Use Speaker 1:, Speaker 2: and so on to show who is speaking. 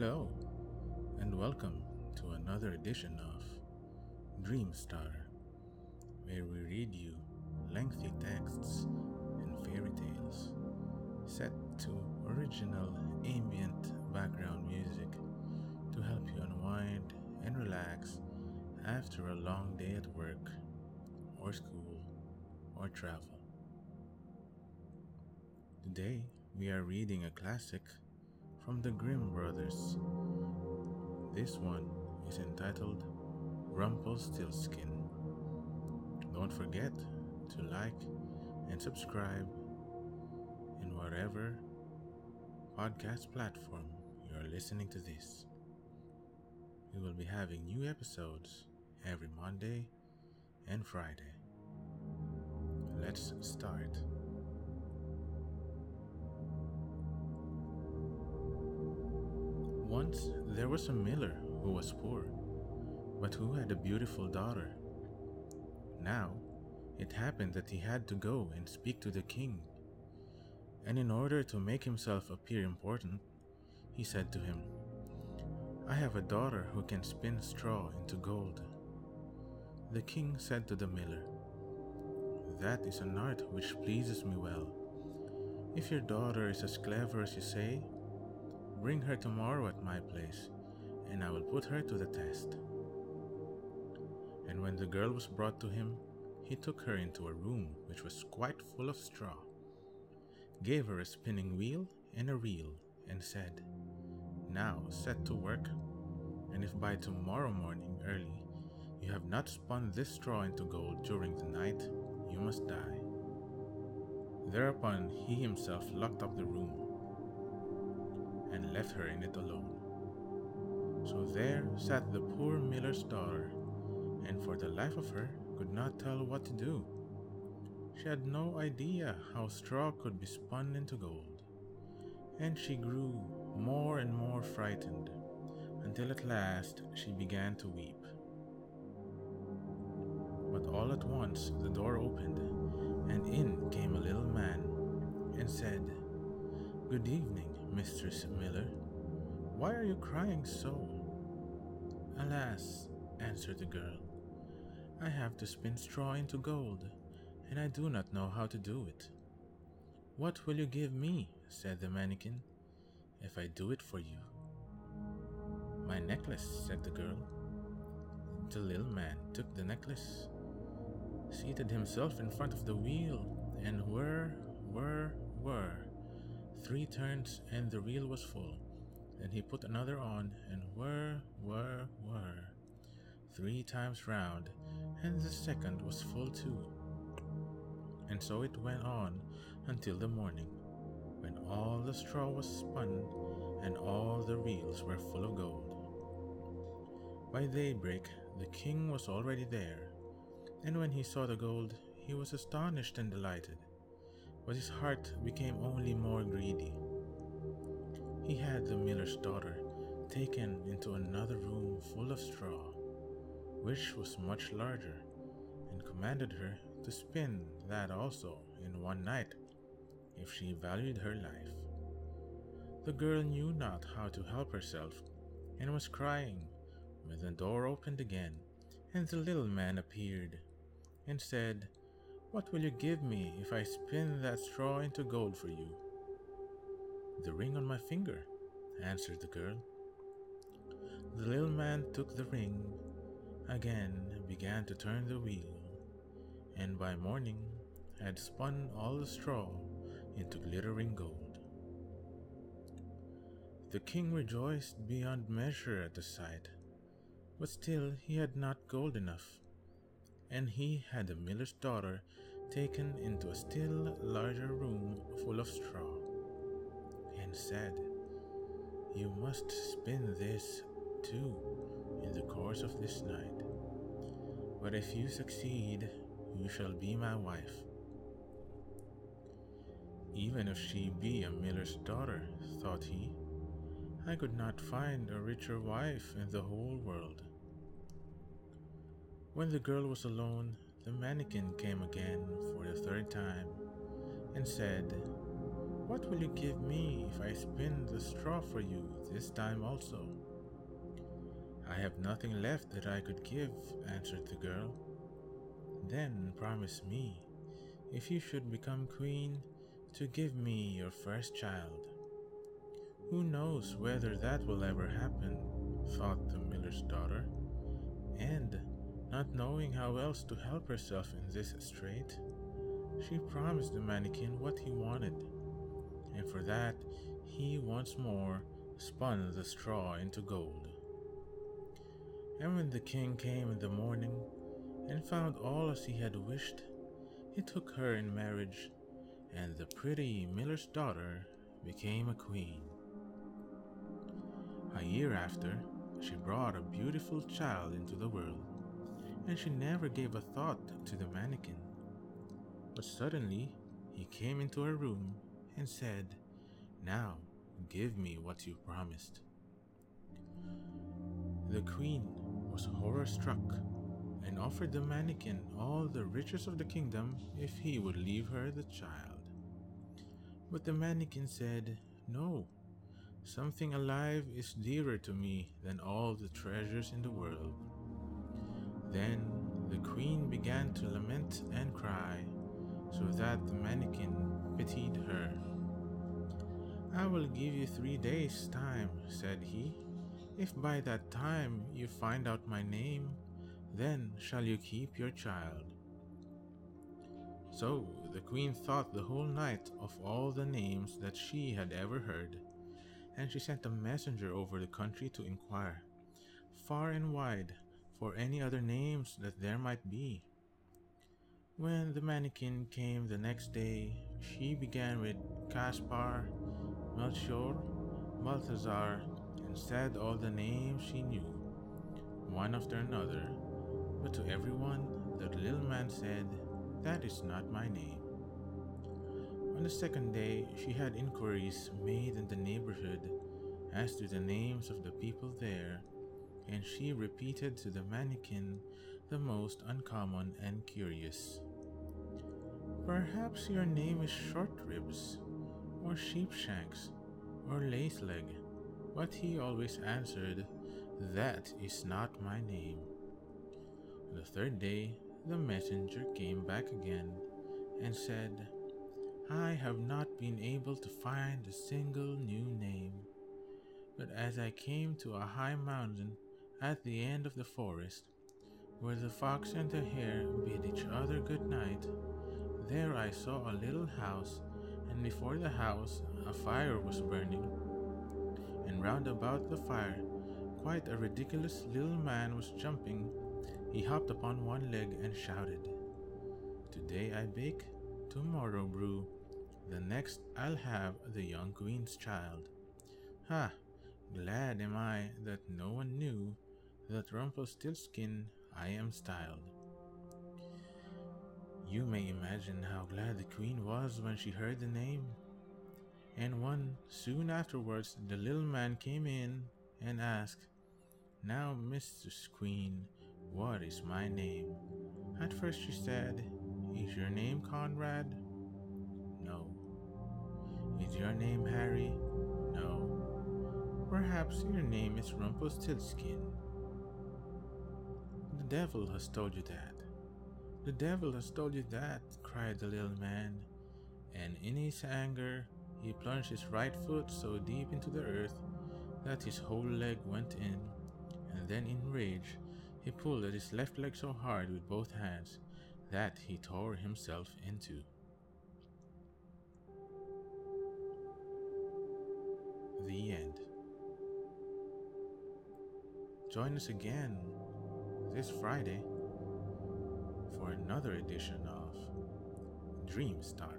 Speaker 1: Hello, and welcome to another edition of Dreamstar, where we read you lengthy texts and fairy tales set to original ambient background music to help you unwind and relax after a long day at work or school or travel. Today we are reading a classic from the Grimm brothers. This one is entitled Rumpelstiltskin. Don't forget to like and subscribe in whatever podcast platform you are listening to this. We will be having new episodes every Monday and Friday. Let's start. Once there was a miller who was poor, but who had a beautiful daughter. Now, it happened that he had to go and speak to the king. And in order to make himself appear important, he said to him, I have a daughter who can spin straw into gold. The king said to the miller, That is an art which pleases me well. If your daughter is as clever as you say, Bring her tomorrow at my place, and I will put her to the test. And when the girl was brought to him, he took her into a room which was quite full of straw, gave her a spinning wheel and a reel, and said, Now set to work, and if by tomorrow morning early you have not spun this straw into gold during the night, you must die. Thereupon he himself locked up the room and left her in it alone. So there sat the poor miller's daughter, and for the life of her could not tell what to do. She had no idea how straw could be spun into gold, and she grew more and more frightened until at last she began to weep. But all at once the door opened, and in came a little man and said, Good evening, Mistress Miller. Why are you crying so? Alas, answered the girl, I have to spin straw into gold, and I do not know how to do it. What will you give me, said the mannikin, if I do it for you? My necklace, said the girl. The little man took the necklace, seated himself in front of the wheel, and whir, whir, Three turns and the reel was full. Then he put another on and whir, whir, whir. Three times round, and the second was full too. And so it went on until the morning, when all the straw was spun and all the reels were full of gold. By daybreak, the king was already there, and when he saw the gold, he was astonished and delighted but his heart became only more greedy. He had the miller's daughter taken into another room full of straw, which was much larger, and commanded her to spin that also in one night, if she valued her life. The girl knew not how to help herself, and was crying when the door opened again, and the little man appeared, and said, what will you give me if I spin that straw into gold for you? The ring on my finger, answered the girl. The little man took the ring again began to turn the wheel, and by morning had spun all the straw into glittering gold. The king rejoiced beyond measure at the sight, but still he had not gold enough and he had the miller's daughter taken into a still larger room full of straw, and said, You must spin this too in the course of this night. But if you succeed, you shall be my wife. Even if she be a miller's daughter, thought he, I could not find a richer wife in the whole world. When the girl was alone, the mannikin came again for the third time and said, What will you give me if I spin the straw for you this time also? I have nothing left that I could give, answered the girl. Then promise me, if you should become queen, to give me your first child. Who knows whether that will ever happen, thought the miller's daughter, and, not knowing how else to help herself in this strait, she promised the mannikin what he wanted, and for that he once more spun the straw into gold. And when the king came in the morning and found all as he had wished, he took her in marriage, and the pretty miller's daughter became a queen. A year after, she brought a beautiful child into the world, and she never gave a thought to the mannikin. But suddenly, he came into her room and said, Now, give me what you promised. The queen was horror struck and offered the mannikin all the riches of the kingdom if he would leave her the child. But the mannikin said, No, something alive is dearer to me than all the treasures in the world. Then the queen began to lament and cry, so that the mannikin pitied her. I will give you three days' time, said he. If by that time you find out my name, then shall you keep your child. So the queen thought the whole night of all the names that she had ever heard, and she sent a messenger over the country to inquire, far and wide, for any other names that there might be. When the mannikin came the next day, she began with Caspar, Melchior, Balthazar, and said all the names she knew, one after another, but to everyone, the little man said, That is not my name. On the second day, she had inquiries made in the neighborhood as to the names of the people there, and she repeated to the mannikin the most uncommon and curious. Perhaps your name is Short Ribs, or Sheepshanks, or Lace Leg, but he always answered, That is not my name. The third day, the messenger came back again and said, I have not been able to find a single new name. But as I came to a high mountain at the end of the forest, where the fox and the hare bid each other good night, there I saw a little house, and before the house a fire was burning. And round about the fire, quite a ridiculous little man was jumping he hopped upon one leg and shouted, Today I bake, tomorrow brew, the next I'll have the young queen's child. Ha! Glad am I that no one knew that Rumpelstiltskin I am styled. You may imagine how glad the queen was when she heard the name. And one soon afterwards the little man came in and asked, Now, Mistress Queen, what is my name? At first she said, Is your name Conrad? No. Is your name Harry? No. Perhaps your name is Rumpelstiltskin. The devil has told you that. The devil has told you that, cried the little man, and in his anger he plunged his right foot so deep into the earth that his whole leg went in, and then in rage he pulled at his left leg so hard with both hands that he tore himself into. The end. Join us again this Friday for another edition of Dream Start.